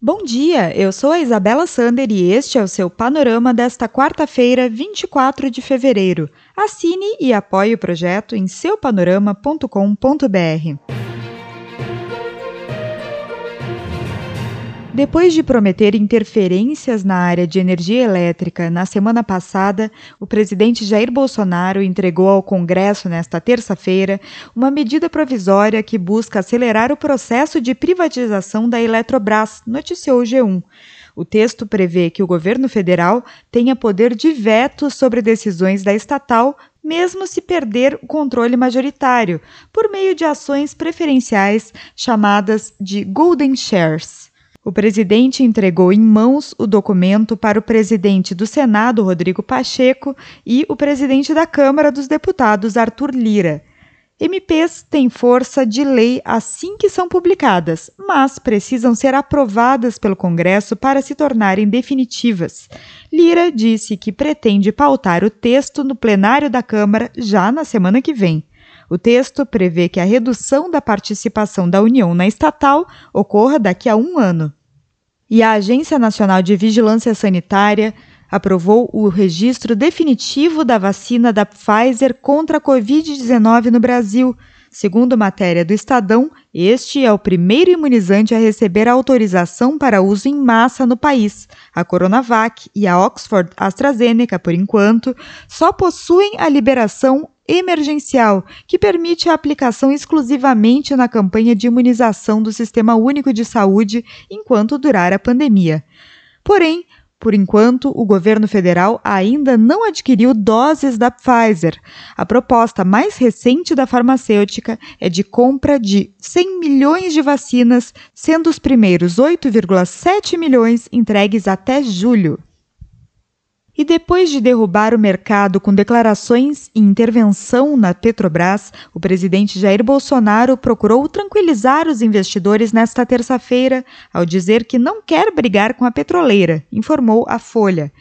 Bom dia, eu sou a Isabela Sander e este é o seu panorama desta quarta-feira, 24 de fevereiro. Assine e apoie o projeto em seupanorama.com.br. Depois de prometer interferências na área de energia elétrica na semana passada, o presidente Jair Bolsonaro entregou ao Congresso nesta terça-feira uma medida provisória que busca acelerar o processo de privatização da Eletrobras, noticiou o G1. O texto prevê que o governo federal tenha poder de veto sobre decisões da estatal, mesmo se perder o controle majoritário, por meio de ações preferenciais chamadas de Golden Shares. O presidente entregou em mãos o documento para o presidente do Senado, Rodrigo Pacheco, e o presidente da Câmara dos Deputados, Arthur Lira. MPs têm força de lei assim que são publicadas, mas precisam ser aprovadas pelo Congresso para se tornarem definitivas. Lira disse que pretende pautar o texto no plenário da Câmara já na semana que vem. O texto prevê que a redução da participação da União na estatal ocorra daqui a um ano e a Agência Nacional de Vigilância Sanitária aprovou o registro definitivo da vacina da Pfizer contra a Covid-19 no Brasil. Segundo matéria do Estadão, este é o primeiro imunizante a receber autorização para uso em massa no país. A Coronavac e a Oxford AstraZeneca, por enquanto, só possuem a liberação emergencial, que permite a aplicação exclusivamente na campanha de imunização do Sistema Único de Saúde enquanto durar a pandemia. Porém, por enquanto, o governo federal ainda não adquiriu doses da Pfizer. A proposta mais recente da farmacêutica é de compra de 100 milhões de vacinas, sendo os primeiros 8,7 milhões entregues até julho. E depois de derrubar o mercado com declarações e intervenção na Petrobras, o presidente Jair Bolsonaro procurou tranquilizar os investidores nesta terça-feira ao dizer que não quer brigar com a petroleira, informou a Folha.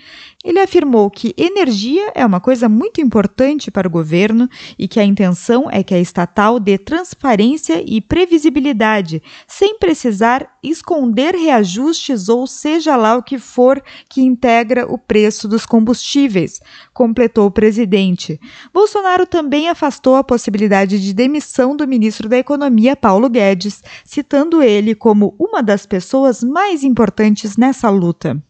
Ele afirmou que energia é uma coisa muito importante para o governo e que a intenção é que a estatal dê transparência e previsibilidade, sem precisar esconder reajustes ou seja lá o que for que integra o preço dos combustíveis, completou o presidente. Bolsonaro também afastou a possibilidade de demissão do ministro da Economia, Paulo Guedes, citando ele como uma das pessoas mais importantes nessa luta.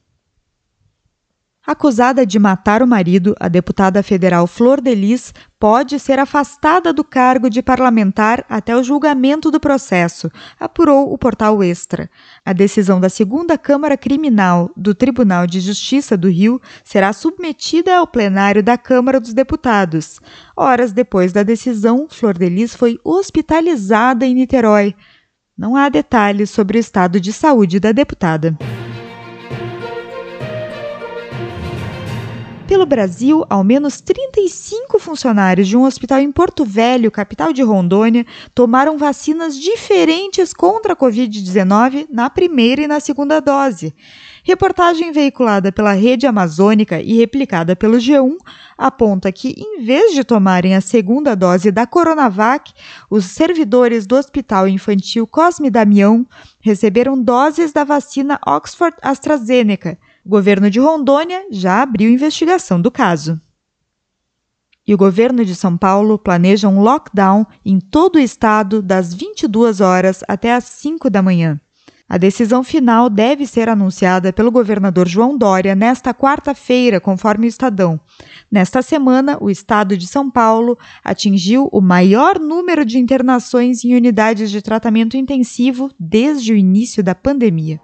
Acusada de matar o marido, a deputada federal Flor Delis pode ser afastada do cargo de parlamentar até o julgamento do processo, apurou o portal Extra. A decisão da segunda Câmara Criminal do Tribunal de Justiça do Rio será submetida ao plenário da Câmara dos Deputados. Horas depois da decisão, Flor Delis foi hospitalizada em Niterói. Não há detalhes sobre o estado de saúde da deputada. Pelo Brasil, ao menos 35 funcionários de um hospital em Porto Velho, capital de Rondônia, tomaram vacinas diferentes contra a Covid-19 na primeira e na segunda dose. Reportagem veiculada pela Rede Amazônica e replicada pelo G1 aponta que, em vez de tomarem a segunda dose da Coronavac, os servidores do Hospital Infantil Cosme Damião receberam doses da vacina Oxford AstraZeneca o governo de Rondônia já abriu investigação do caso. E o governo de São Paulo planeja um lockdown em todo o estado das 22 horas até as 5 da manhã. A decisão final deve ser anunciada pelo governador João Dória nesta quarta-feira, conforme o Estadão. Nesta semana, o estado de São Paulo atingiu o maior número de internações em unidades de tratamento intensivo desde o início da pandemia.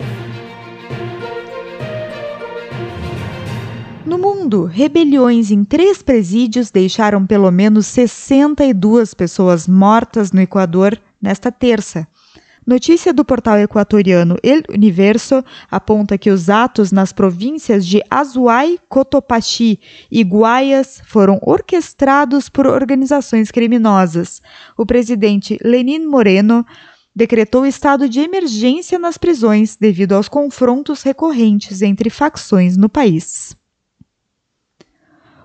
No mundo, rebeliões em três presídios deixaram pelo menos 62 pessoas mortas no Equador nesta terça. Notícia do portal equatoriano El Universo aponta que os atos nas províncias de Azuay, Cotopaxi e Guaias foram orquestrados por organizações criminosas. O presidente Lenin Moreno decretou estado de emergência nas prisões devido aos confrontos recorrentes entre facções no país.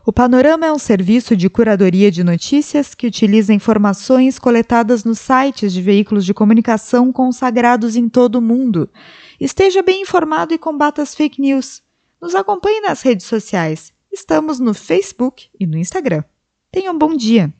O Panorama é um serviço de curadoria de notícias que utiliza informações coletadas nos sites de veículos de comunicação consagrados em todo o mundo. Esteja bem informado e combata as fake news. Nos acompanhe nas redes sociais. Estamos no Facebook e no Instagram. Tenha um bom dia!